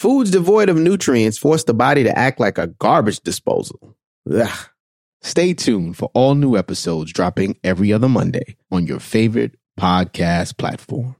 Foods devoid of nutrients force the body to act like a garbage disposal. Ugh. Stay tuned for all new episodes dropping every other Monday on your favorite podcast platform.